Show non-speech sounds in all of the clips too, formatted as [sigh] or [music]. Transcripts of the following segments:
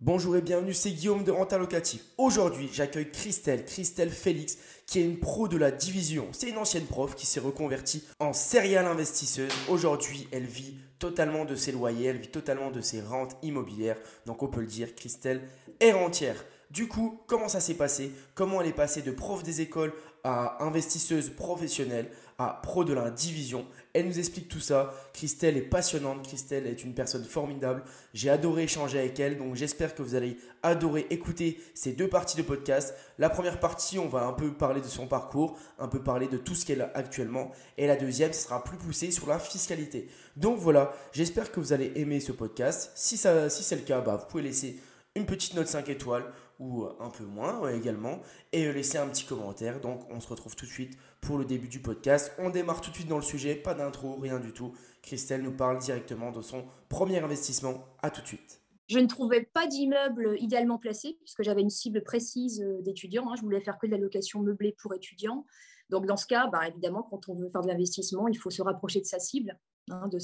Bonjour et bienvenue, c'est Guillaume de Renta Locatif. Aujourd'hui, j'accueille Christelle, Christelle Félix, qui est une pro de la division. C'est une ancienne prof qui s'est reconvertie en serial investisseuse. Aujourd'hui, elle vit totalement de ses loyers, elle vit totalement de ses rentes immobilières. Donc on peut le dire, Christelle est rentière. Du coup, comment ça s'est passé? Comment elle est passée de prof des écoles à investisseuse professionnelle, à pro de la division Elle nous explique tout ça. Christelle est passionnante, Christelle est une personne formidable. J'ai adoré échanger avec elle, donc j'espère que vous allez adorer écouter ces deux parties de podcast. La première partie, on va un peu parler de son parcours, un peu parler de tout ce qu'elle a actuellement. Et la deuxième, ce sera plus poussé sur la fiscalité. Donc voilà, j'espère que vous allez aimer ce podcast. Si, c'est le cas, bah, vous pouvez laisser une petite note 5 étoiles ou un peu moins également, et laisser un petit commentaire. Donc on se retrouve tout de suite pour le début du podcast. On démarre tout de suite dans le sujet, pas d'intro, rien du tout. Christelle nous parle directement de son premier investissement. À tout de suite. Je ne trouvais pas d'immeuble idéalement placé, puisque j'avais une cible précise euh, d'étudiants. Hein. Je voulais faire que de la location meublée pour étudiants. Donc dans ce cas, bah, évidemment, quand on veut faire de l'investissement, il faut se rapprocher de sa cible, hein, de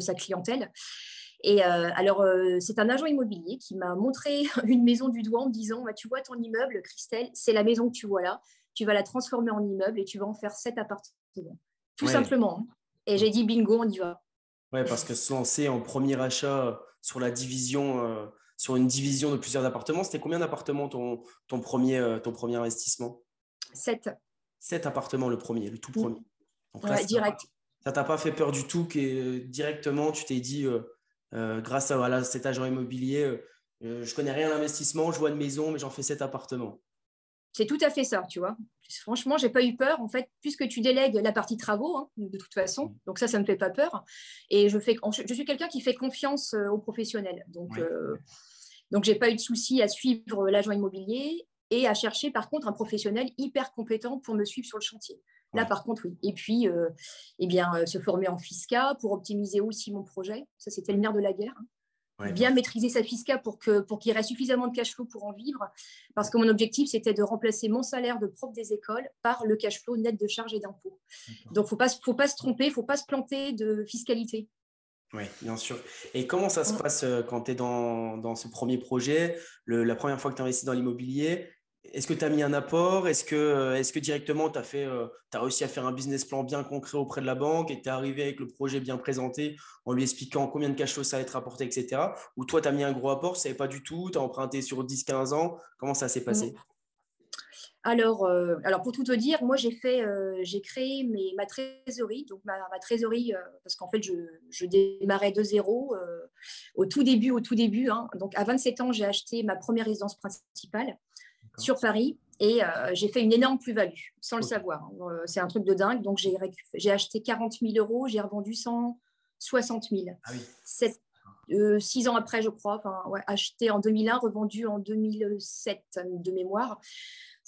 sa clientèle. Et euh, alors, euh, c'est un agent immobilier qui m'a montré [laughs] une maison du doigt en me disant bah, Tu vois ton immeuble, Christelle, c'est la maison que tu vois là. Tu vas la transformer en immeuble et tu vas en faire sept appartements. Tout simplement. Et j'ai dit Bingo, on y va. Ouais, parce que se lancer en premier achat sur la division, euh, sur une division de plusieurs appartements, c'était combien d'appartements ton, ton, premier, ton premier investissement? Sept. Sept appartements, le premier, le tout premier. Donc là, direct. Ça t'a pas fait peur du tout que directement tu t'es dit euh, grâce à voilà, cet agent immobilier, euh, euh, je connais rien à l'investissement, je vois une maison, mais j'en fais cet appartement. C'est tout à fait ça, tu vois. Franchement, j'ai pas eu peur. En fait, puisque tu délègues la partie travaux, hein, de toute façon, mm. donc ça, ça me fait pas peur. Et je, fais, je suis quelqu'un qui fait confiance aux professionnels. Donc, je n'ai donc j'ai pas eu de souci à suivre l'agent immobilier et à chercher, par contre, un professionnel hyper compétent pour me suivre sur le chantier. Là, par contre, oui. Et puis, euh, eh bien, euh, se former en FISCA pour optimiser aussi mon projet. Ça, c'était le nerf de la guerre. Hein. bien maîtriser sa FISCA pour qu'il pour qu'il reste suffisamment de cash flow pour en vivre. Parce que mon objectif, c'était de remplacer mon salaire de prof des écoles par le cash flow net de charges et d'impôts. Donc, il ne faut pas, se tromper, il ne faut pas se planter de fiscalité. Oui, bien sûr. Et comment ça se passe euh, quand tu es dans, dans, ce premier projet, la première fois que tu investis dans l'immobilier est-ce que tu as mis un apport? Est-ce que, euh, directement tu as, euh, réussi à faire un business plan bien concret auprès de la banque et tu es arrivé avec le projet bien présenté en lui expliquant combien de cash flow ça allait te rapporter, etc. Ou toi, tu as mis un gros apport, tu ne savais pas du tout, tu as emprunté sur 10-15 ans? Comment ça s'est passé? Alors, euh, alors, pour tout te dire, moi, j'ai fait, j'ai créé ma trésorerie, donc ma, trésorerie, parce qu'en fait, je, je, démarrais de zéro au tout début, au tout début. Hein. donc, à 27 ans, j'ai acheté ma première résidence principale sur Paris et euh, j'ai fait une énorme plus-value sans le savoir. Hein. Euh, c'est un truc de dingue. Donc, j'ai acheté 40 000 euros, j'ai revendu 160 000. Ah euh, six ans après, je crois, enfin, acheté en 2001, revendu en 2007 de mémoire.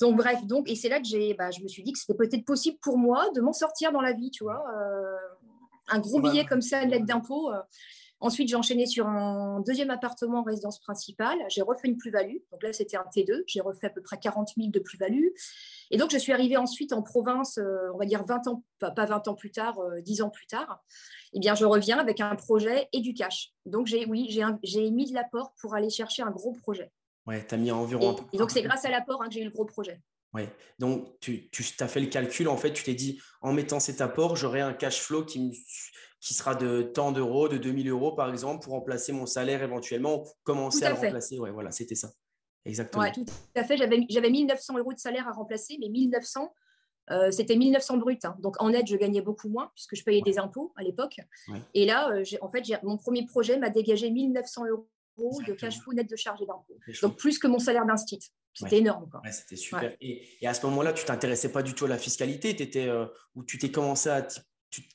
Donc, bref, donc, et c'est là que j'ai, bah, je me suis dit que c'était peut-être possible pour moi de m'en sortir dans la vie, tu vois. un gros billet comme ça, une lettre d'impôt. Ensuite, j'ai enchaîné sur un deuxième appartement en résidence principale. J'ai refait une plus-value. Donc là, c'était un T2. J'ai refait à peu près 40 000 de plus-value. Et donc, je suis arrivée ensuite en province, euh, on va dire 20 ans, pas 20 ans plus tard, 10 euh, ans plus tard. Eh bien, je reviens avec un projet et du cash. Donc, j'ai, oui, j'ai, mis de l'apport pour aller chercher un gros projet. Ouais, tu as mis environ. Et, donc, c'est grâce à l'apport hein, que j'ai eu le gros projet. Oui, donc tu, tu as fait le calcul, en fait, tu t'es dit, en mettant cet apport, j'aurai un cash flow qui me, qui sera de tant d'euros, de 2000 euros par exemple, pour remplacer mon salaire éventuellement, commencer à, le remplacer. Ouais, voilà, c'était ça. Exactement. Ouais, tout à fait. J'avais, j'avais 1900 euros de salaire à remplacer, mais 1900, euh, c'était 1900 brut. Hein. Donc en net, je gagnais beaucoup moins puisque je payais des impôts à l'époque. Et là, euh, en fait, mon premier projet m'a dégagé 1900 euros de cash flow net de charges et d'impôts. Donc plus que mon salaire d'instit. C'était énorme. Ouais, c'était super. Et, et, à ce moment-là, tu t'intéressais pas du tout à la fiscalité, étais, euh, ou tu t'es commencé à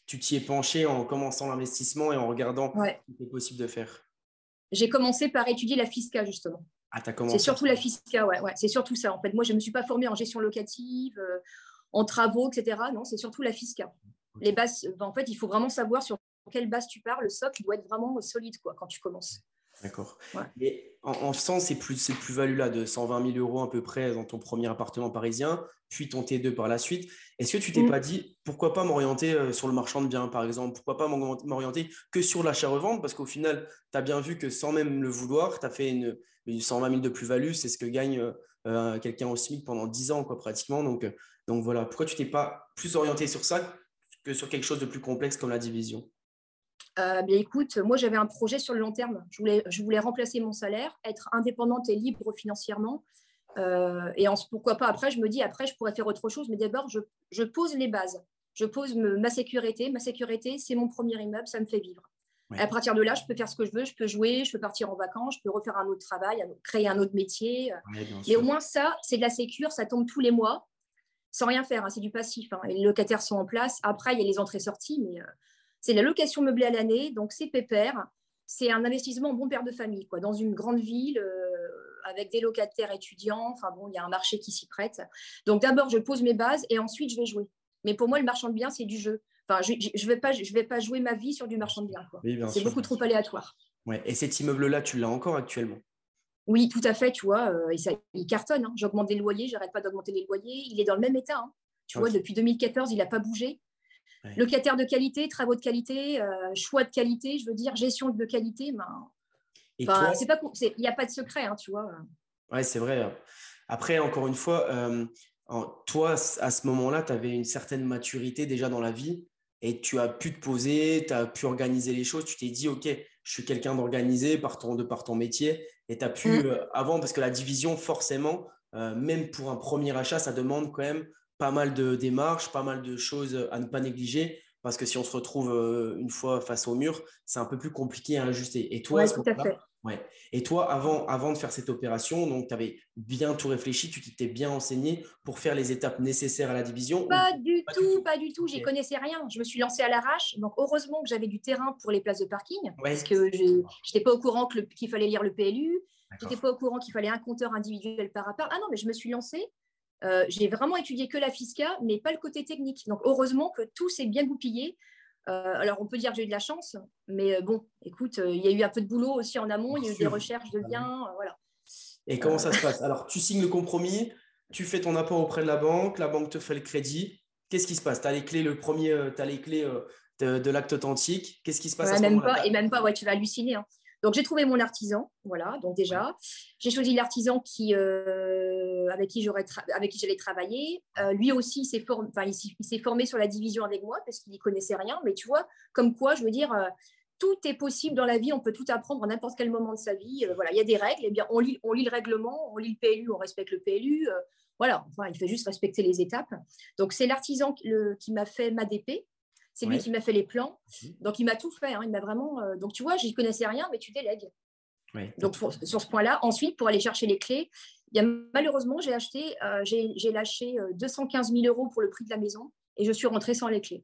tu t'y es penché en commençant l'investissement et en regardant ce qui est possible de faire? J'ai commencé par étudier la FISCA, justement. Ah, as commencé C'est surtout la FISCA, ouais, ouais. C'est surtout ça. En fait, moi, je ne me suis pas formée en gestion locative, euh, en travaux, etc. Non, c'est surtout la FISCA. Les bases, ben, en fait, il faut vraiment savoir sur quelle base tu pars. Le socle doit être vraiment solide quoi, quand tu commences. D'accord. Et en, en faisant ces plus, plus-values-là de 120 000 euros à peu près dans ton premier appartement parisien, puis ton T2 par la suite, est-ce que tu t'es mm. pas dit pourquoi pas m'orienter euh, sur le marchand de biens par exemple? Pourquoi pas m'orienter que sur l'achat-revente? Parce qu'au final, tu as bien vu que sans même le vouloir, tu as fait une, 120 000 de plus-value, c'est ce que gagne quelqu'un au SMIC pendant 10 ans, quoi, pratiquement. Donc, donc voilà, pourquoi tu t'es pas plus orienté sur ça que sur quelque chose de plus complexe comme la division? Bien, écoute, moi j'avais un projet sur le long terme. Je voulais, je voulais remplacer mon salaire, être indépendante et libre financièrement. et en, pourquoi pas après, je me dis, après, je pourrais faire autre chose. Mais d'abord, je, je, pose les bases. Je pose ma sécurité. Ma sécurité, c'est mon premier immeuble, ça me fait vivre. À partir de là, je peux faire ce que je veux, je peux jouer, je peux partir en vacances, je peux refaire un autre travail, créer un autre métier. et au moins, ça, c'est de la sécure, ça tombe tous les mois, sans rien faire, hein, c'est du passif. Hein. les locataires sont en place. Après, il y a les entrées-sorties, mais euh, c'est la location meublée à l'année, donc c'est pépère. C'est un investissement bon père de famille, quoi, dans une grande ville, euh, avec des locataires étudiants. Enfin bon, il y a un marché qui s'y prête. Donc d'abord, je pose mes bases et ensuite, je vais jouer. Mais pour moi, le marchand de biens, c'est du jeu je ne vais, pas, je vais pas jouer ma vie sur du marchand de biens. c'est beaucoup trop aléatoire. Ouais. Et cet immeuble-là, tu l'as encore actuellement? Oui, tout à fait. Tu vois, euh, il cartonne. Hein. J'augmente les loyers, j'arrête pas d'augmenter les loyers. Il est dans le même état. Hein. Tu vois, depuis 2014, il n'a pas bougé. Locataire de qualité, travaux de qualité, euh, choix de qualité, je veux dire, gestion de qualité. Ben, il n'y a pas de secret, hein, tu vois. Ouais, c'est vrai. Après, encore une fois, euh, toi, à ce moment-là, tu avais une certaine maturité déjà dans la vie et tu as pu te poser, tu as pu organiser les choses, tu t'es dit, OK, je suis quelqu'un d'organisé par ton, de par ton métier, et tu as pu, mm. euh, avant, parce que la division, forcément, euh, même pour un premier achat, ça demande quand même pas mal de démarches, pas mal de choses à ne pas négliger, parce que si on se retrouve euh, une fois face au mur, c'est un peu plus compliqué à ajuster. Et toi, tout à fait. Ouais. Et toi, avant, avant de faire cette opération, donc tu avais bien tout réfléchi, tu t'étais bien enseigné pour faire les étapes nécessaires à la division Pas, du, tout, pas du tout, J'y connaissais rien. Je me suis lancée à l'arrache. Donc, heureusement que j'avais du terrain pour les places de parking, parce que je n'étais pas au courant qu'il fallait lire le PLU, je n'étais pas au courant qu'il fallait un compteur individuel par rapport. Ah non, mais je me suis lancée. Euh, j'ai vraiment étudié que la FISCA, mais pas le côté technique. Donc, heureusement que tout s'est bien goupillé. Euh, alors, on peut dire que j'ai eu de la chance, mais euh, bon, écoute, euh, il y a eu un peu de boulot aussi en amont, il y a eu des recherches de biens, voilà. Et comment ça se passe? Alors, tu signes le compromis, tu fais ton apport auprès de la banque, la banque te fait le crédit. Qu'est-ce qui se passe? Tu as les clés, le premier, tu as les clés de, l'acte authentique. Qu'est-ce qui se passe à ce même pas, Et même pas, ouais, tu vas halluciner. Hein. Donc, j'ai trouvé mon artisan, voilà, donc déjà. J'ai choisi l'artisan qui, euh, avec qui j'aurais avec qui j'allais travailler. Euh, lui aussi, s'est formé, il s'est formé sur la division avec moi parce qu'il n'y connaissait rien. Mais tu vois, comme quoi, je veux dire, euh, tout est possible dans la vie. On peut tout apprendre à n'importe quel moment de sa vie. voilà, il y a des règles. Eh bien, on lit, on lit le règlement, on lit le PLU, on respecte le PLU. voilà, enfin, il fait juste respecter les étapes. Donc, c'est l'artisan qui m'a fait ma DP. C'est lui qui m'a fait les plans. Donc, il m'a tout fait. Hein. Il m'a vraiment. Euh, donc, tu vois, je n'y connaissais rien, mais tu délègues. donc, sur ce point-là, ensuite, pour aller chercher les clés, il y a, malheureusement, j'ai acheté, euh, j'ai lâché 215 euh, 000 euros pour le prix de la maison et je suis rentrée sans les clés.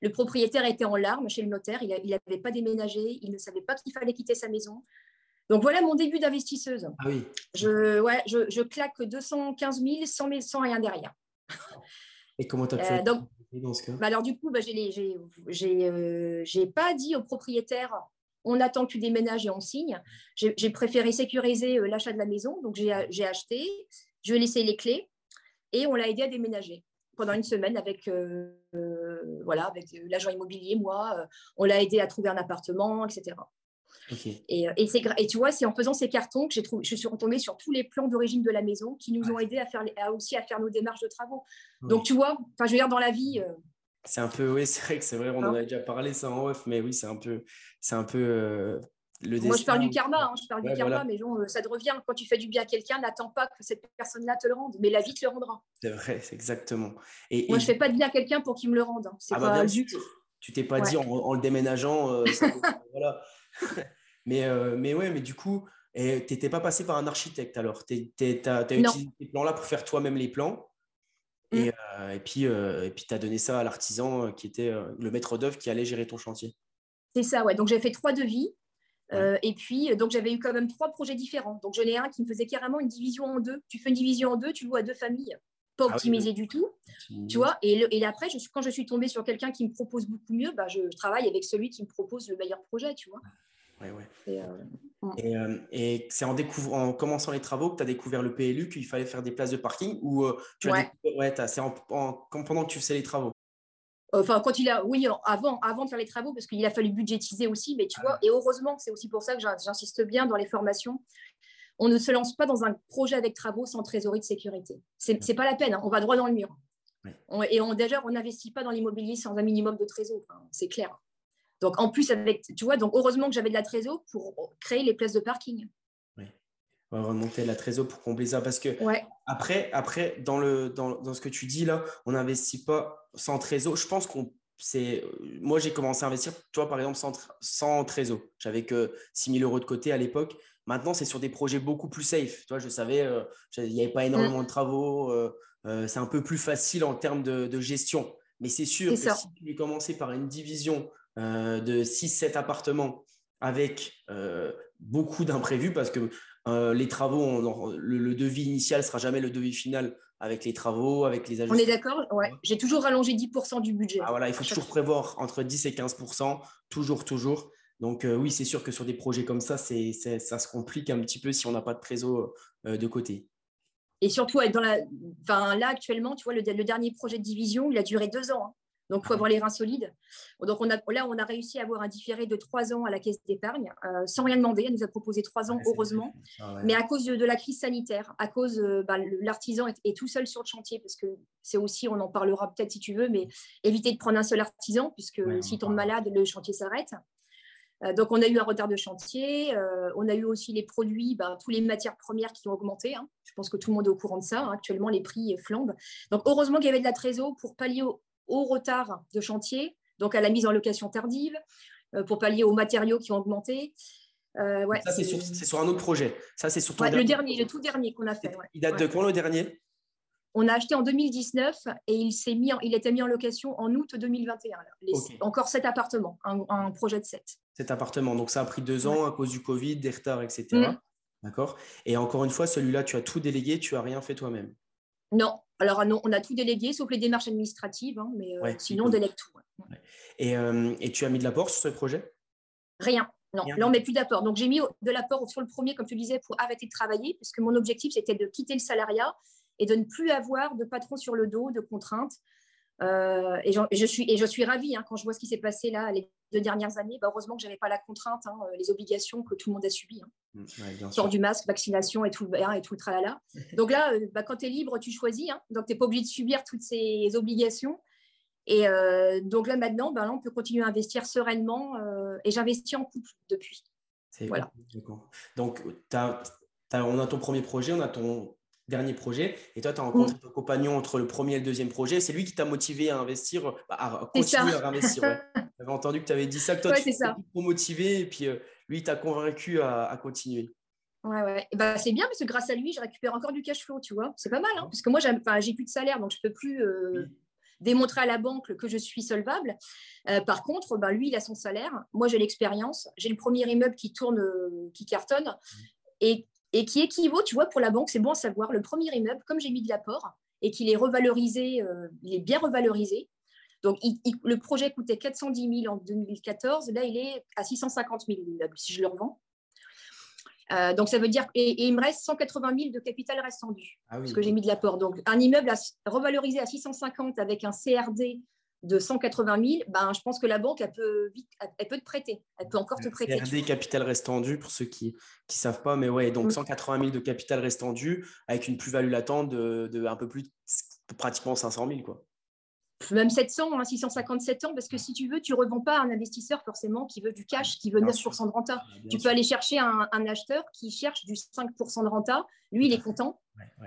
Le propriétaire était en larmes chez le notaire. Il n'avait pas déménagé. Il ne savait pas qu'il fallait quitter sa maison. Donc voilà mon début d'investisseuse. Ah oui. Je, ouais, je, je, claque 215 000 sans, sans rien derrière. Et comment tu as fait? Bah, alors du coup, bah, euh, j'ai pas dit au propriétaire on attend que tu déménages et on signe. J'ai préféré sécuriser euh, l'achat de la maison, donc j'ai acheté, je lui ai laissé les clés et on l'a aidé à déménager pendant une semaine avec euh, voilà avec l'agent immobilier, moi, on l'a aidé à trouver un appartement, etc. Et, et, tu vois, c'est en faisant ces cartons que trouvé, je suis retombée sur tous les plans d'origine de la maison qui nous ont aidés à faire, aussi à faire nos démarches de travaux. Donc, tu vois, je veux dire, dans la vie. Euh, c'est un peu, oui, [laughs] c'est vrai que c'est vrai, on en hein? a déjà parlé ça en off, mais oui, c'est un peu, c'est un peu euh, le Moi, je parle du karma, hein, je parle du karma, mais genre, euh, ça te revient. Quand tu fais du bien à quelqu'un, n'attends pas que cette personne-là te le rende, mais la vie te le rendra. C'est vrai, c'est exactement. Et, Moi, je fais pas de bien à quelqu'un pour qu'il me le rende. Hein. C'est ah bah, juste. Tu t'es pas dit en, le déménageant, [laughs] voilà. [laughs] mais, euh, mais ouais, mais du coup, tu n'étais pas passé par un architecte alors? Tu as, utilisé ces plans-là pour faire toi-même les plans? Et, mm. euh, et, puis, euh, puis tu as donné ça à l'artisan qui était le maître d'œuvre qui allait gérer ton chantier. C'est ça, ouais. Donc j'ai fait trois devis. et puis, donc j'avais eu quand même trois projets différents. Donc j'en ai un qui me faisait carrément une division en deux. Tu fais une division en deux, tu loues à deux familles pas ah optimisé du tout. Tu vois, et, et après, je, quand je suis tombée sur quelqu'un qui me propose beaucoup mieux, bah, je, travaille avec celui qui me propose le meilleur projet, tu vois. Ouais, ouais. Et, euh, euh, et, c'est en, en commençant les travaux que tu as découvert le PLU, qu'il fallait faire des places de parking ou euh, tu as ouais, c'est en, pendant que tu faisais les travaux? Enfin, quand il a, oui, avant, avant de faire les travaux, parce qu'il a fallu budgétiser aussi, mais tu ah vois, et heureusement, c'est aussi pour ça que j'insiste bien dans les formations on ne se lance pas dans un projet avec travaux sans trésorerie de sécurité. Ce n'est pas la peine, hein. on va droit dans le mur. et on, déjà, on n'investit pas dans l'immobilier sans un minimum de trésor, c'est clair. Donc en plus, avec, tu vois, donc heureusement que j'avais de la trésor pour créer les places de parking. Oui. On va remonter la trésor pour combler ça parce que après, après dans, le, dans, dans, ce que tu dis là, on n'investit pas sans trésor. Je pense qu'on c'est moi j'ai commencé à investir tu vois par exemple sans, sans trésor. J'avais que 6 000 euros de côté à l'époque. Maintenant c'est sur des projets beaucoup plus safe. Tu vois je savais euh, il n'y avait pas énormément mm. de travaux euh, euh, c'est un peu plus facile en termes de, gestion. Mais c'est sûr que si tu commencer par une division de 6-7 appartements avec beaucoup d'imprévus parce que les travaux le, le, devis initial sera jamais le devis final avec les travaux, avec les ajustements. On est d'accord Ouais. J'ai toujours rallongé 10% du budget. Ah, voilà, il faut toujours prévoir entre 10 et 15%, toujours, toujours. Donc euh, oui, c'est sûr que sur des projets comme ça, ça se complique un petit peu si on n'a pas de trésor euh, de côté. Et surtout, dans la, enfin, là actuellement, tu vois, le, dernier projet de division, il a duré deux ans. Hein. Donc, il faut avoir les reins solides. Donc, on a, là, on a réussi à avoir un différé de trois ans à la caisse d'épargne, euh, sans rien demander. Elle nous a proposé trois ans, heureusement. Mais à cause de, la crise sanitaire, à cause, euh, bah, l'artisan est, tout seul sur le chantier, parce que c'est aussi, on en parlera peut-être si tu veux, mais éviter de prendre un seul artisan, puisque s'il tombe malade, le chantier s'arrête. Euh, donc, on a eu un retard de chantier. on a eu aussi les produits, bah, toutes les matières premières qui ont augmenté. Hein. Je pense que tout le monde est au courant de ça. Hein. Actuellement, les prix flambent. Donc, heureusement qu'il y avait de la trésor pour pallier au, au retard de chantier, donc à la mise en location tardive, euh, pour pallier aux matériaux qui ont augmenté. Euh, ouais. Ça, c'est sur, un autre projet. Ça, c'est sur Le dernier, le tout dernier qu'on a fait. Il date de quand le dernier? On a acheté en 2019 et il s'est mis, il était mis en location en août 2021. Encore sept appartements, un, projet de sept. Cet appartement, donc ça a pris deux ans à cause du Covid, des retards, etc. Mm. D'accord? Et encore une fois, celui-là, tu as tout délégué, tu as rien fait toi-même? Non, alors non, on a tout délégué, sauf les démarches administratives, hein, mais euh, sinon on délègue tout. Euh, et, tu as mis de l'apport sur ce projet? Rien. Non, là on met plus d'apport. Donc j'ai mis de l'apport sur le premier, comme tu disais, pour arrêter de travailler, puisque mon objectif c'était de quitter le salariat et de ne plus avoir de patron sur le dos, de contraintes. Euh, et, je, suis, et je suis ravie hein, quand je vois ce qui s'est passé là les deux dernières années. Bah, heureusement que je n'avais pas la contrainte, hein, les obligations que tout le monde a subies. Hein. Mm, Sort du masque, vaccination et tout, et tout le tralala. [laughs] Donc là, euh, bah, quand tu es libre, tu choisis. donc tu n'es pas obligé de subir toutes ces obligations. Et euh, donc là, maintenant, bah, on peut continuer à investir sereinement. et j'investis en couple depuis. Voilà. Donc, on a ton premier projet, on a ton dernier projet. Et toi, tu as rencontré ton compagnon entre le premier et le deuxième projet. C'est lui qui t'a motivé à investir, bah, à continuer à investir. [laughs] J'avais entendu que tu avais dit ça, que toi, tu étais motivé et puis euh, lui, t'a convaincu à, continuer. Ouais, ouais. Bah, c'est bien parce que grâce à lui, je récupère encore du cash flow, tu vois. C'est pas mal, hein, parce que moi, j'ai plus de salaire, donc je peux plus euh, démontrer à la banque que je suis solvable. Euh, par contre, bah, lui, il a son salaire. Moi, j'ai l'expérience. J'ai le premier immeuble qui tourne, qui cartonne. Et et qui équivaut, tu vois, pour la banque, c'est bon à savoir, le premier immeuble, comme j'ai mis de l'apport et qu'il est revalorisé, euh, il est bien revalorisé. Donc, le projet coûtait 410 000 en 2014, là, il est à 650 000 si je le revends. Euh, donc, ça veut dire, et, il me reste 180 000 de capital restant dû, ah parce que j'ai mis de l'apport. Donc, un immeuble à, revalorisé à 650 avec un CRD de 180 000, ben, je pense que la banque, elle peut, vite, elle peut te prêter. Elle peut encore te prêter. RD capital restant dû, pour ceux qui ne savent pas, mais ouais, donc 180 mm. 000 de capital restant dû avec une plus-value latente de, de, un peu plus, pratiquement 500 000. Quoi même 700, 657 ans, parce que si tu veux, tu ne revends pas à un investisseur forcément qui veut du cash, qui veut 9% de renta. Ah, tu peux aller chercher un, acheteur qui cherche du 5% de renta. Lui, il est content.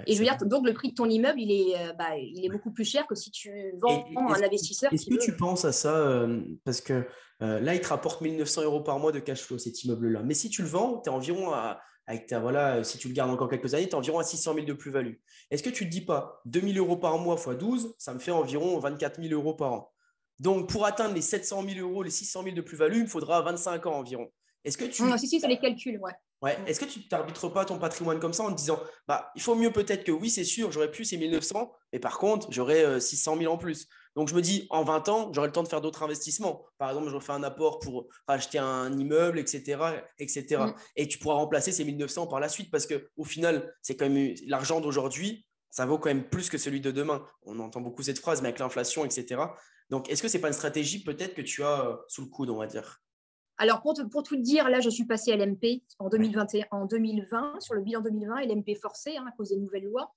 Et je veux dire, donc le prix de ton immeuble, il est, euh, bah, il est beaucoup plus cher que si tu vends à un investisseur. Est-ce que tu penses à ça euh, Parce que euh, là, il te rapporte 1900 euros par mois de cash flow, cet immeuble-là. Mais si tu le vends, tu es environ à avec ta, voilà, si tu le gardes encore quelques années, tu as environ à 600 000 de plus-value. Est-ce que tu ne te dis pas 2 000 euros par mois x 12, ça me fait environ 24 000 euros par an Donc, pour atteindre les 700 000 euros, les 600 000 de plus-value, il me faudra 25 ans environ. Est-ce que tu. Non, si, si, c'est les calculs, ouais. Ouais. Est-ce que tu t'arbitres pas ton patrimoine comme ça en te disant, bah, il faut mieux peut-être que oui, c'est sûr, j'aurais plus ces 1900, mais par contre, j'aurais 600 euh, 000 en plus. Donc, je me dis, en 20 ans, j'aurai le temps de faire d'autres investissements. Par exemple, je refais un apport pour acheter un immeuble, etc. etc. Mm. Et tu pourras remplacer ces 1900 par la suite parce qu'au final, c'est quand même l'argent d'aujourd'hui, ça vaut quand même plus que celui de demain. On entend beaucoup cette phrase, mais avec l'inflation, etc. Donc, est-ce que ce n'est pas une stratégie peut-être que tu as euh, sous le coude, on va dire? Alors, pour, pour, tout dire, là, je suis passée à l'MP en, 2021, en 2020, sur le bilan 2020, et l'MP forcé hein, à cause des nouvelles lois.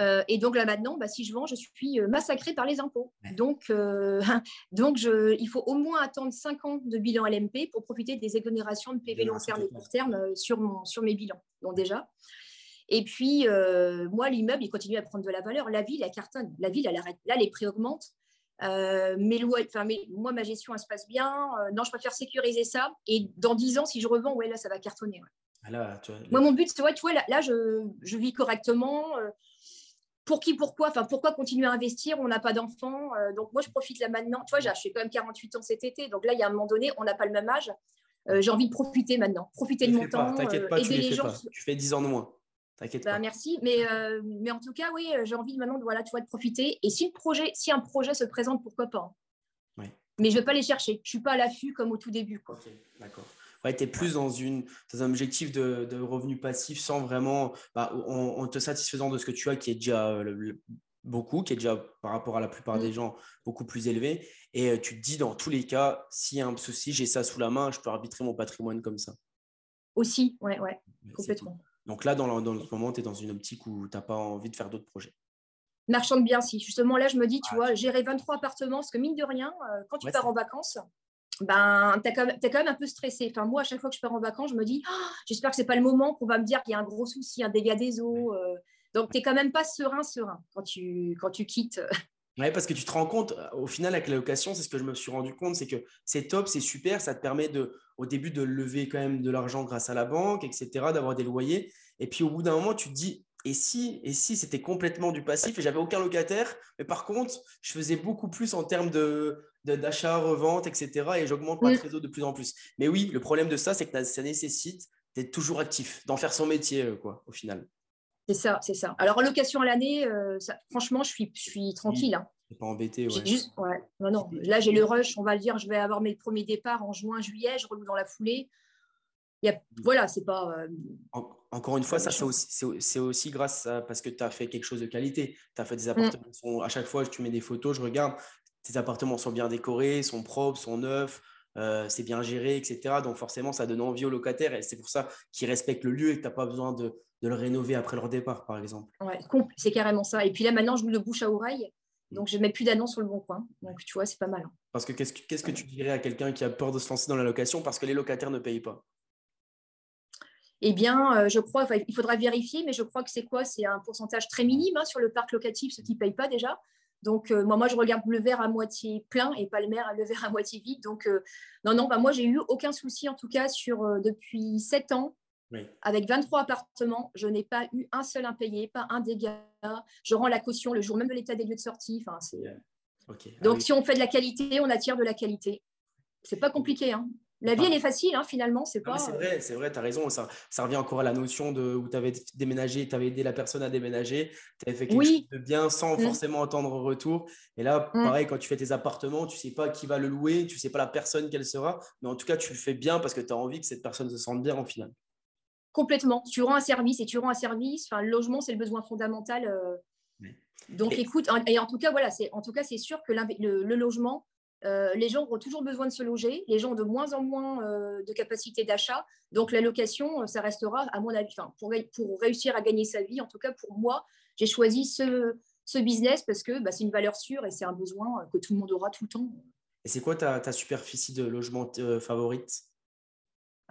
Euh, et donc là maintenant, bah, si je vends, je suis euh, massacrée par les impôts. Donc, euh, [laughs] donc je, il faut au moins attendre 5 ans de bilan LMP pour profiter des exonérations de PV long terme et court terme sur, mon, sur mes bilans. Donc déjà. Et puis, moi, l'immeuble, il continue à prendre de la valeur. La ville, elle cartonne. La ville, elle arrête. Là, les prix augmentent. Mes lois, enfin, moi, ma gestion, elle se passe bien. non, je préfère sécuriser ça. Et dans 10 ans, si je revends, ouais, là, ça va cartonner. Ah moi, mon but, c'est, ouais, tu vois, là, là je, je, vis correctement pour qui, pourquoi Enfin, pourquoi continuer à investir? On n'a pas d'enfants. Euh, donc, moi, je profite là maintenant. Tu vois, j'ai quand même 48 ans cet été. Donc là, il y a un moment donné, on n'a pas le même âge. Euh, j'ai envie de profiter maintenant. Profiter de mon temps. T'inquiète pas, euh, tu les, gens. Tu fais 10 ans de moins. T'inquiète bah, pas. Merci. Mais, [laughs] mais en tout cas, oui, j'ai envie maintenant de, voilà, tu vois, de profiter. Et si, le projet, si un projet se présente, pourquoi pas hein. Mais je ne vais pas les chercher. Je ne suis pas à l'affût comme au tout début. Quoi. d'accord ouais, tu es plus dans, une, dans un objectif de, de revenu passif sans vraiment, bah, en, te satisfaisant de ce que tu as qui est déjà euh, beaucoup, qui est déjà par rapport à la plupart des mm. gens beaucoup plus élevé. Et euh, tu te dis dans tous les cas, s'il y a un souci, j'ai ça sous la main, je peux arbitrer mon patrimoine comme ça. Aussi, ouais, ouais, complètement. Donc là, dans, dans le moment, tu es dans une optique où tu n'as pas envie de faire d'autres projets. Marchand de biens, si. Justement, là, je me dis, tu vois, gérer 23 appartements, parce que mine de rien, euh, quand tu pars en vacances, ben, tu es, quand même un peu stressé. Enfin, moi, à chaque fois que je pars en vacances, je me dis, oh, j'espère que ce n'est pas le moment qu'on va me dire qu'il y a un gros souci, un dégât des eaux. Euh. donc, tu n'es quand même pas serein, serein quand tu, quand tu quittes. [laughs] Oui, parce que tu te rends compte, au final, avec la location, c'est ce que je me suis rendu compte, c'est que c'est top, c'est super, ça te permet de, au début de lever quand même de l'argent grâce à la banque, etc., d'avoir des loyers. Et puis au bout d'un moment, tu te dis, et si, et si c'était complètement du passif et j'avais aucun locataire, mais par contre, je faisais beaucoup plus en termes de, d'achat, revente, etc. Et j'augmente ma trésor de plus en plus. Mais oui, le problème de ça, c'est que ça nécessite d'être toujours actif, d'en faire son métier, euh, quoi, au final. C'est ça, c'est ça. Alors, en location à l'année, euh, franchement, je suis, je suis tranquille. Hein. Pas embêté, ouais. Juste, ouais. Non, non. Là, j'ai le rush, on va le dire, je vais avoir mes premiers départs en juin, juillet, je reloue dans la foulée. Il y a, voilà, c'est pas. Euh, encore une fois, ça, c'est aussi, aussi, grâce à parce que tu as fait quelque chose de qualité. Tu as fait des mmh. appartements. À chaque fois, tu mets des photos, je regarde, tes appartements sont bien décorés, sont propres, sont neufs, euh, c'est bien géré, etc. Donc forcément, ça donne envie aux locataires et c'est pour ça qu'ils respectent le lieu et que tu n'as pas besoin de, le rénover après leur départ, par exemple. Ouais, c'est carrément ça. Et puis là, maintenant, je me le bouche à oreille. Donc, je ne mets plus d'annonces sur le bon coin. Donc, tu vois, c'est pas mal. Hein. Parce que qu'est-ce, que tu dirais à quelqu'un qui a peur de se lancer dans la location parce que les locataires ne payent pas? Eh bien, euh, je crois, il faudra vérifier, mais je crois que c'est quoi? C'est un pourcentage très minime hein, sur le parc locatif, ceux qui ne payent pas déjà. Donc, euh, moi, moi, je regarde le verre à moitié plein et pas le, le verre à moitié vide. Donc, euh, non, non, bah, moi, j'ai eu aucun souci, en tout cas, sur, euh, depuis 7 ans. Avec 23 appartements, je n'ai pas eu un seul impayé, pas un dégât. Je rends la caution le jour même de l'état des lieux de sortie. Enfin, ah Donc, si on fait de la qualité, on attire de la qualité. C'est pas compliqué. Hein. La vie, elle est facile, hein, finalement. C'est pas. C'est vrai, c'est vrai, tu as raison. Ça, ça, revient encore à la notion de où tu avais déménagé, tu avais aidé la personne à déménager, tu avais fait quelque chose de bien sans mmh. forcément attendre retour. Et là, mmh. pareil, quand tu fais tes appartements, tu sais pas qui va le louer, tu sais pas la personne qu'elle sera, mais en tout cas, tu le fais bien parce que tu as envie que cette personne se sente bien en final. Complètement. Tu rends un service et tu rends un service. Enfin, le logement, c'est le besoin fondamental. Euh. Donc, écoute, et en tout cas, voilà, c'est en tout cas, c'est sûr que le logement, euh, les gens ont toujours besoin de se loger, les gens ont de moins en moins euh, de capacité d'achat. Donc la location, ça restera, à mon avis, pour, pour, réussir à gagner sa vie, en tout cas pour moi, j'ai choisi ce, business parce que bah, c'est une valeur sûre et c'est un besoin que tout le monde aura tout le temps. Et c'est quoi ta, superficie de logement favorite?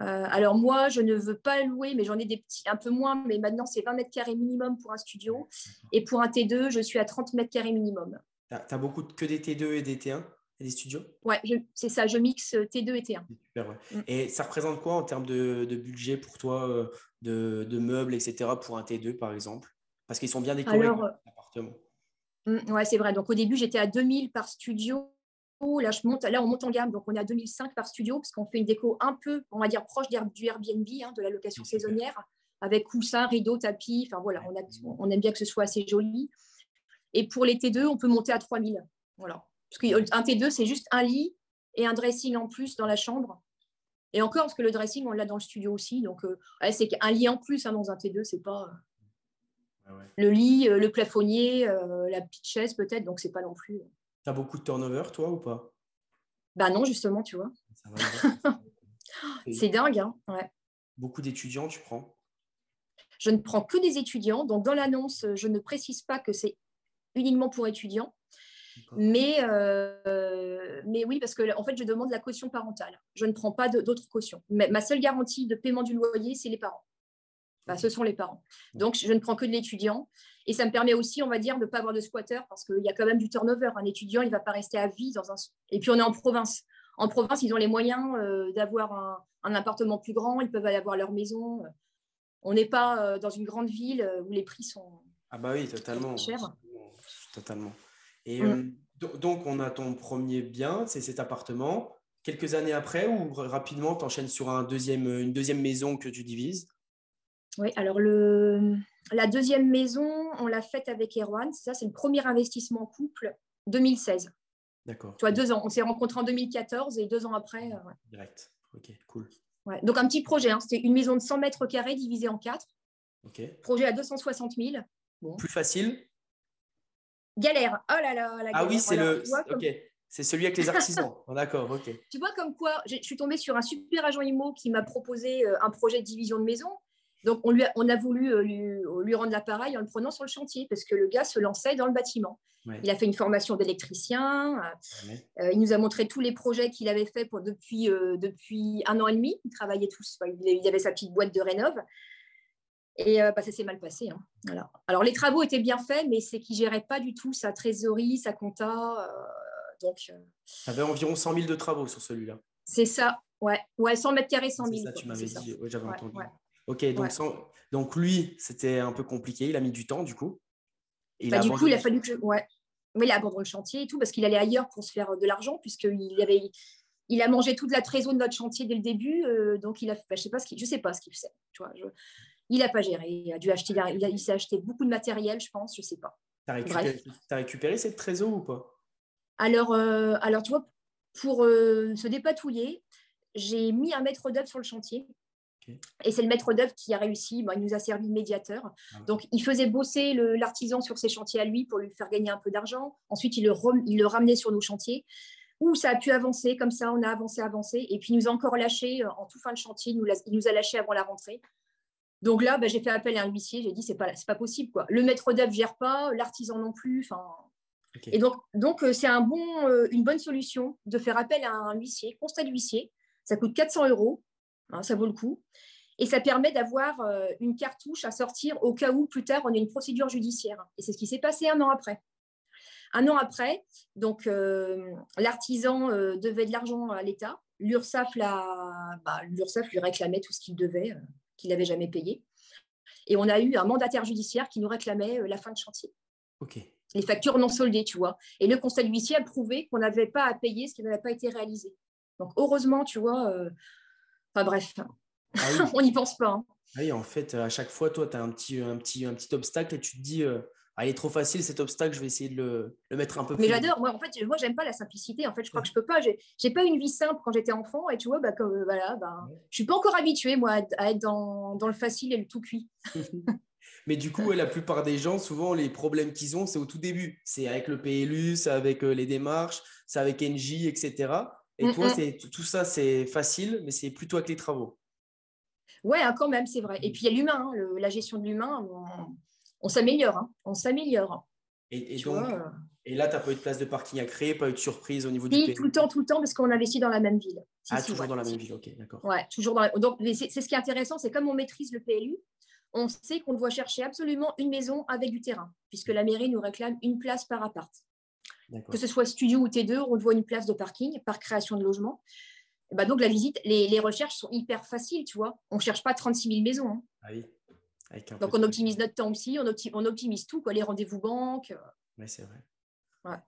Alors moi, je ne veux pas louer, mais j'en ai des petits, un peu moins, mais maintenant c'est 20 mètres carrés minimum pour un studio. Et pour un T2, je suis à 30 mètres carrés minimum. Tu as, beaucoup que des T2 et des T1 des studios? Ouais, c'est ça, je mixe T2 et T1. Super, ouais. Mm. Et ça représente quoi en termes de, budget pour toi, euh, de, meubles, etc., pour un T2 par exemple? Parce qu'ils sont bien décorés, Alors. Mm, ouais, c'est vrai. Donc au début, j'étais à 2000 par studio. Là, je monte, là, on monte en gamme, donc on est à 2005 par studio, parce qu'on fait une déco un peu, on va dire, proche du Airbnb, hein, de la location saisonnière, avec coussin, rideau, tapis. Enfin voilà, on, a, on aime bien que ce soit assez joli. Et pour les T2, on peut monter à 3000. Voilà. Parce qu'un T2, c'est juste un lit et un dressing en plus dans la chambre. Et encore, parce que le dressing, on l'a dans le studio aussi. Donc, euh, c'est un lit en plus hein, dans un T2, c'est pas. Euh, le lit, euh, le plafonnier, la petite chaise peut-être, donc c'est pas non plus. Tu as beaucoup de turnover, toi, ou pas? Bah non, justement, tu vois. [laughs] C'est dingue, hein ouais. Beaucoup d'étudiants, tu prends? Je ne prends que des étudiants. Donc, dans l'annonce, je ne précise pas que c'est uniquement pour étudiants. Mais, euh, mais oui, parce que en fait, je demande la caution parentale. Je ne prends pas d'autres cautions. ma seule garantie de paiement du loyer, c'est les parents. ce sont les parents. Donc, je ne prends que de l'étudiant. Et ça me permet aussi, on va dire, de ne pas avoir de squatter parce qu'il y a quand même du turnover. Un étudiant, il ne va pas rester à vie dans un. Et puis, on est en province. En province, ils ont les moyens euh, d'avoir un, un, appartement plus grand, ils peuvent aller avoir leur maison. On n'est pas euh, dans une grande ville où les prix sont. Ah, bah oui, totalement. Chers. Totalement. Et mm. euh, donc, on a ton premier bien, c'est cet appartement. Quelques années après, ou rapidement, tu enchaînes sur un deuxième, une deuxième maison que tu divises? Oui, alors le, la deuxième maison, on l'a faite avec Erwan. Ça, c'est le premier investissement couple 2016. D'accord. Tu vois, deux ans. On s'est rencontrés en 2014 et deux ans après. Euh, Direct. Ok, cool. Ouais. Donc, un petit projet. Hein. C'était une maison de 100 mètres carrés divisée en quatre. Ok. Projet à 260 000. Bon. Plus facile? Galère. Oh là là, la galère. Ah oui, c'est le. Ok. C'est celui avec les artisans. Oh, [laughs] d'accord, ok. Tu vois comme quoi, je suis tombée sur un super agent IMO qui m'a proposé euh, un projet de division de maison. Donc, on, lui a, on a voulu euh, lui, rendre l'appareil en le prenant sur le chantier parce que le gars se lançait dans le bâtiment. Il a fait une formation d'électricien. Euh, il nous a montré tous les projets qu'il avait fait pour, depuis, depuis un an et demi. Il travaillait tous. il avait sa petite boîte de rénov'. Et euh, bah, ça s'est mal passé. Hein. Alors, les travaux étaient bien faits, mais c'est qu'il ne gérait pas du tout sa trésorerie, sa compta. Euh, donc, euh, avait environ 100 000 de travaux sur celui-là. C'est ça, ouais. ouais. 100 mètres carrés, 100 000. C'est ça, tu m'avais dit, j'avais entendu. Ok, donc, donc lui, c'était un peu compliqué, il a mis du temps du coup. Bah, du coup, il a fallu que je... Ouais. Il a abandonné le chantier et tout, parce qu'il allait ailleurs pour se faire de l'argent, puisqu'il avait... Il a mangé toute la trésorerie de notre chantier dès le début, donc il a, bah, je sais pas ce qu'il, je sais pas ce qu'il faisait. Tu vois, je il n'a pas géré. Il a dû acheter, il, s'est acheté beaucoup de matériel, je pense, je ne sais pas. Tu as, récupéré cette trésor ou pas? Alors, euh, alors, tu vois, pour euh, se dépatouiller, j'ai mis un maître d'œuvre sur le chantier. Et c'est le maître d'œuvre qui a réussi. il nous a servi de médiateur. Ah, Donc, il faisait bosser l'artisan sur ses chantiers à lui pour lui faire gagner un peu d'argent. Ensuite, il le, il le ramenait sur nos chantiers où ça a pu avancer comme ça, on a avancé, avancé, et puis il nous a encore lâché euh, en tout fin de chantier, il nous, il nous a lâché avant la rentrée. Donc là, bah, j'ai fait appel à un huissier. J'ai dit, c'est pas, pas possible. Quoi. Le maître d'œuvre gère pas, l'artisan non plus. Et donc, donc euh, c'est un bon, euh, une bonne solution de faire appel à un huissier, constat d'huissier. Ça coûte 400 euros. Hein, ça vaut le coup. Et ça permet d'avoir euh, une cartouche à sortir au cas où plus tard on a une procédure judiciaire. Et c'est ce qui s'est passé un an après. Un an après, donc l'artisan devait de l'argent à l'État. L'URSSAF, bah, lui réclamait tout ce qu'il devait qu'il n'avait jamais payé. Et on a eu un mandataire judiciaire qui nous réclamait euh, la fin de chantier. Les factures non soldées, tu vois. Et le constat d'huissier a prouvé qu'on n'avait pas à payer ce qui n'avait pas été réalisé. Donc, heureusement, tu vois. Euh, enfin, bref, ah [laughs] on n'y pense pas. Hein. Ah oui, en fait, à chaque fois, toi, tu as un petit, un, petit, un petit obstacle et tu te dis, euh, ah, il est trop facile cet obstacle, je vais essayer de le, le mettre un peu plus. Mais j'adore, moi en fait, moi j'aime pas la simplicité. En fait, je crois que je peux pas. J'ai pas une vie simple quand j'étais enfant et tu vois, bah, comme, voilà, bah, je suis pas encore habituée moi à, être dans, dans, le facile et le tout cuit. [laughs] [laughs] Mais du coup, la plupart des gens, souvent, les problèmes qu'ils ont, c'est au tout début. C'est avec le PLU, c'est avec euh, les démarches, c'est avec NJ, etc. Et toi, c'est tout ça, c'est facile, mais c'est plutôt avec les travaux. Ouais, hein, quand même, c'est vrai. Et puis, il y a l'humain, hein, la gestion de l'humain on s'améliore. Hein. On s'améliore. Et, euh. et là, tu n'as pas eu de place de parking à créer, pas eu de surprise au niveau du pays Tout le temps, tout le temps, parce qu'on investit dans la même ville. ah, toujours dans la même ville, ok, d'accord. Ouais, toujours dans Donc, c'est ce qui est intéressant, c'est comme on maîtrise le PLU, on sait qu'on doit chercher absolument une maison avec du terrain, puisque la mairie nous réclame une place par appart. Que ce soit studio ou T2, on doit une place de parking par création de logement. bah donc, la visite, les, recherches sont hyper faciles, tu vois. On ne cherche pas 36 000 maisons. Hein. Ah oui. Donc, on optimise notre temps aussi, on, on optimise tout, quoi, les rendez-vous banques. Euh. Oui, c'est vrai. Ouais.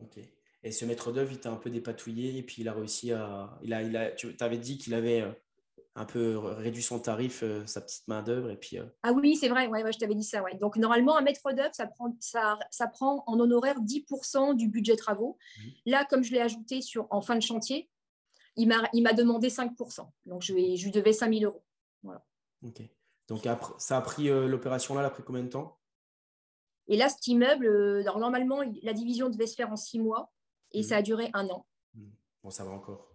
Ok. Et ce maître d'œuvre, il t'a un peu dépatouillé et puis il a réussi à. Il a, il a... Tu avais dit qu'il avait euh, un peu réduit son tarif, euh, sa petite main-d'œuvre. Et puis, Ah oui, c'est vrai, ouais, je t'avais dit ça. Ouais. Donc, normalement, un maître d'œuvre, ça prend, ça, ça prend en honoraire 10% du budget travaux. Là, comme je l'ai ajouté sur, en fin de chantier, il m'a demandé 5%. Donc, je, je lui devais 5000 euros. Voilà. Ok. Donc, ça a pris, euh, l'opération là, elle a pris combien de temps? Et là, cet immeuble, euh, normalement, la division devait se faire en six mois et mmh. ça a duré un an. Mmh. Bon, ça va encore.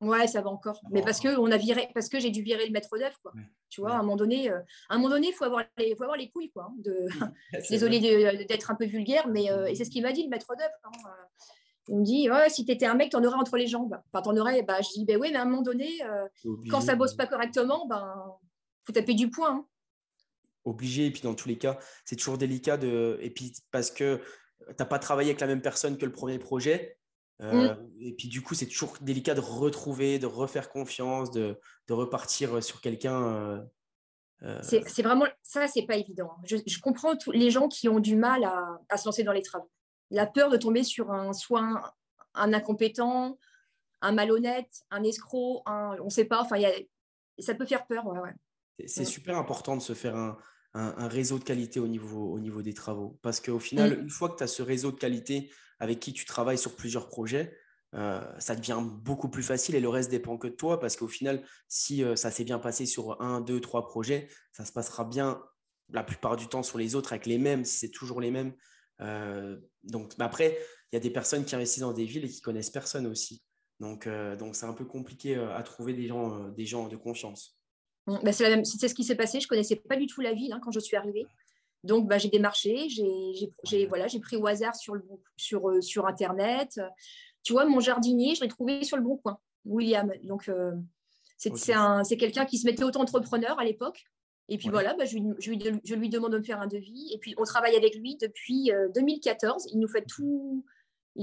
Ouais, ça va encore. Mais parce que on a viré, parce que j'ai dû virer le maître d'œuvre, quoi. Tu vois, à un moment donné, euh, à un moment donné, faut avoir les, faut avoir les couilles, quoi. Hein, de... [laughs] [laughs] Désolée d'être un peu vulgaire, mais euh, et c'est ce qu'il m'a dit le maître d'œuvre. Hein, euh. Il me dit, ouais, si tu étais un mec, tu en aurais entre les jambes. Enfin, t'en aurais. Bah, je dis, ben oui, mais à un moment donné, quand ça bosse pas correctement, ben, faut taper du poing. Hein. Obligé. Et puis dans tous les cas, c'est toujours délicat de. Et puis parce que t'as pas travaillé avec la même personne que le premier projet. Euh, mm. Et puis du coup, c'est toujours délicat de retrouver, de refaire confiance, de, de repartir sur quelqu'un. Euh, euh, c'est vraiment ça, c'est pas évident. Je, je, comprends tous les gens qui ont du mal à, à, se lancer dans les travaux. La peur de tomber sur un soit un, incompétent, un malhonnête, un escroc, un, on ne sait pas. Enfin, y a, ça peut faire peur. Ouais, ouais. C'est mm. super important de se faire un, un, réseau de qualité au niveau, au niveau des travaux. Parce qu'au final, mm. une fois que tu as ce réseau de qualité avec qui tu travailles sur plusieurs projets, euh, ça devient beaucoup plus facile et le reste dépend que de toi parce qu'au final, si euh, ça s'est bien passé sur un, deux, trois projets, ça se passera bien la plupart du temps sur les autres avec les mêmes, si c'est toujours les mêmes. Euh, donc, après, il y a des personnes qui investissent dans des villes et qui connaissent personne aussi. Donc, donc c'est un peu compliqué à trouver des gens, des gens de confiance. Mmh, bah, c'est ce qui s'est passé. Je connaissais pas du tout la ville hein, quand je suis arrivée. Donc, bah, j'ai démarché, j'ai voilà, pris au hasard sur, le, sur, euh, sur Internet. Tu vois, mon jardinier, je l'ai trouvé sur le bon coin, William. Donc, euh, c'est quelqu'un qui se mettait auto-entrepreneur à l'époque. Et puis voilà, bah, je, lui, je, lui, demande de me faire un devis. Et puis, on travaille avec lui depuis 2014. Euh, il nous fait tout,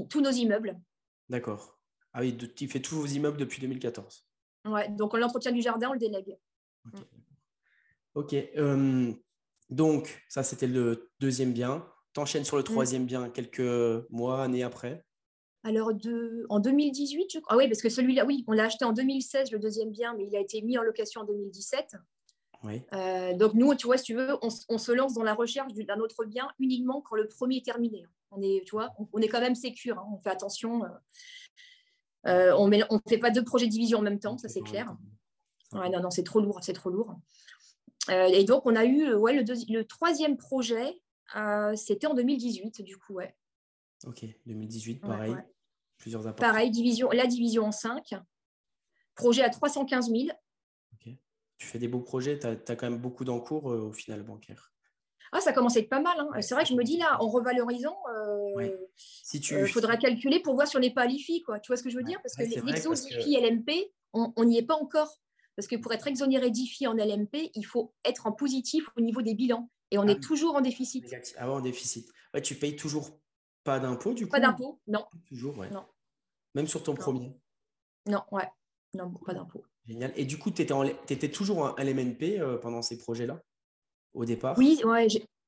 tous nos immeubles. D'accord. Ah oui, il fait tous vos immeubles depuis 2014. Ouais, donc l'entretien du jardin, on le délègue. Ok. Donc, ça, c'était le deuxième bien. T'enchaînes sur le mmh. troisième bien quelques mois, années après alors, de, en 2018, je crois. Ah oui, parce que celui-là, oui, on l'a acheté en 2016, le deuxième bien, mais il a été mis en location en 2017. Oui. Euh, donc, nous, tu vois, si tu veux, on, se lance dans la recherche d'un autre bien uniquement quand le premier est terminé. On est, tu vois, on, est quand même sécure, hein. on fait attention. Euh, euh, on ne fait pas deux projets de division en même temps, ça c'est clair. Ouais, non, non, c'est trop lourd, c'est trop lourd. Euh, et donc, on a eu ouais, le, le troisième projet, euh, c'était en 2018, du coup, ouais. Ok, 2018, pareil. Plusieurs Pareil, division, la division en 5. Projet à 315 000. Ok. Tu fais des beaux projets, tu as, quand même beaucoup d'encours euh, au final bancaire. Ah, ça commence à être pas mal. Hein. C'est vrai que je me dis là, en revalorisant, il tu... faudra calculer pour voir si on n'est pas à l'IFI. Quoi. Tu vois ce que je veux dire? Parce que les exos d'IFI, LMP, on n'y est pas encore. Parce que pour être exonéré d'IFI en LMP, il faut être en positif au niveau des bilans. Et on ah est toujours en déficit. Ah en déficit. Ouais, tu payes toujours pas d'impôt du coup Pas d'impôt, non. Toujours, ouais. Non. Même sur ton premier Non, ouais. Non, pas d'impôt. Génial. Et du coup, tu étais, toujours en LMNP euh, pendant ces projets-là, au départ? Oui, ouais,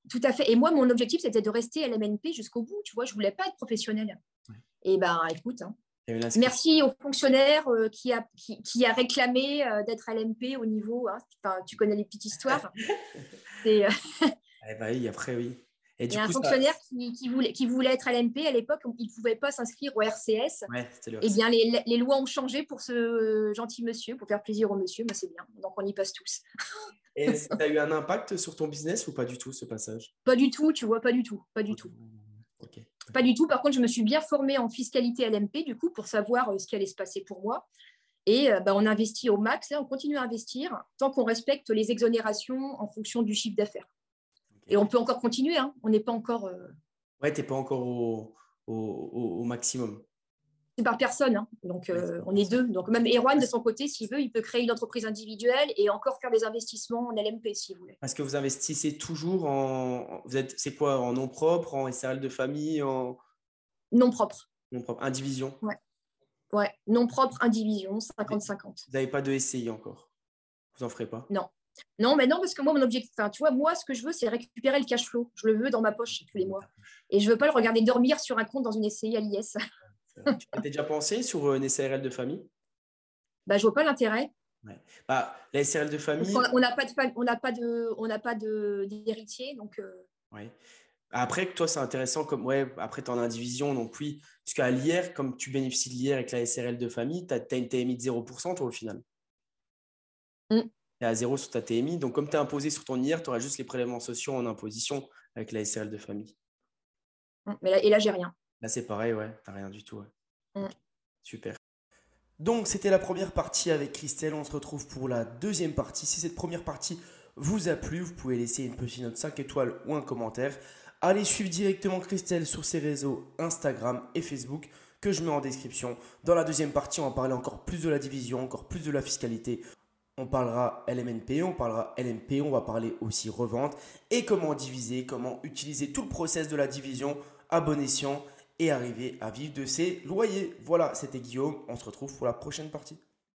tout à fait. Et moi, mon objectif, c'était de rester LMNP jusqu'au bout. Tu vois, je voulais pas être professionnelle. Et ben, écoute, hein, Merci aux fonctionnaires euh, qui, a, qui, a réclamé euh, d'être à l'MP au niveau. Hein, tu connais les petites histoires. [laughs] Euh, eh ben oui, après, oui. Et il y a un fonctionnaire qui, voulait, qui voulait être à l'MP à l'époque, il ne pouvait pas s'inscrire au RCS. Ouais, le eh bien, les, les, lois ont changé pour ce gentil monsieur, pour faire plaisir au monsieur, mais c'est bien. Donc, on y passe tous. Et [laughs] ça a eu un impact sur ton business ou pas du tout, ce passage? Pas du tout, tu vois, pas du tout. Pas du tout. Pas du tout. Par contre, je me suis bien formée en fiscalité à l'MP, du coup, pour savoir euh, ce qui allait se passer pour moi. Et euh, bah, on investit au max, on continue à investir tant qu'on respecte les exonérations en fonction du chiffre d'affaires. Et on peut encore continuer, hein. on n'est pas encore. Euh... Ouais, tu n'es pas encore au, au, maximum par personne. Hein. Donc, euh, on est deux. Donc, même Erwan, de son côté, s'il veut, il peut créer une entreprise individuelle et encore faire des investissements en LMP, s'il voulait. Est-ce que vous investissez toujours en. Vous êtes, c'est quoi En nom propre, en SRL de famille en... Non propre. Non propre. Indivision Ouais. Ouais, non propre, indivision, 50-50. Vous n'avez pas de SCI encore? Vous n'en ferez pas? Non. Non, mais non, parce que moi, mon objectif, tu vois, moi, ce que je veux, c'est récupérer le cash flow. Je le veux dans ma poche tous les mois. Et je ne veux pas le regarder dormir sur un compte dans une SCI à l'IS. Tu as déjà pensé sur une SARL de famille? Bah, Je vois pas l'intérêt. Bah, la SARL de famille. On n'a pas de, on n'a pas de, on n'a pas d'héritier, donc. Euh. Après, toi, c'est intéressant comme ouais. Après, tu en as indivision, donc oui. Parce qu'à l'IR, comme tu bénéficies de l'IR avec la SRL de famille, tu as, une TMI de 0% toi au final. Mm. Tu es à zéro sur ta TMI. Donc, comme tu es imposé sur ton IR, tu auras juste les prélèvements sociaux en imposition avec la SRL de famille. Mm. Mais là, et là, j'ai rien. Là, c'est pareil, ouais, t'as rien du tout. Mm. Super. Donc c'était la première partie avec Christelle, on se retrouve pour la deuxième partie. Si cette première partie vous a plu, vous pouvez laisser une petite note 5 étoiles ou un commentaire. Allez suivre directement Christelle sur ses réseaux Instagram et Facebook que je mets en description. Dans la deuxième partie, on va parler encore plus de la division, encore plus de la fiscalité. On parlera LMNP, on parlera LMP, on va parler aussi revente et comment diviser, comment utiliser tout le process de la division à bon escient et arriver à vivre de ses loyers. Voilà, c'était Guillaume. On se retrouve pour la prochaine partie.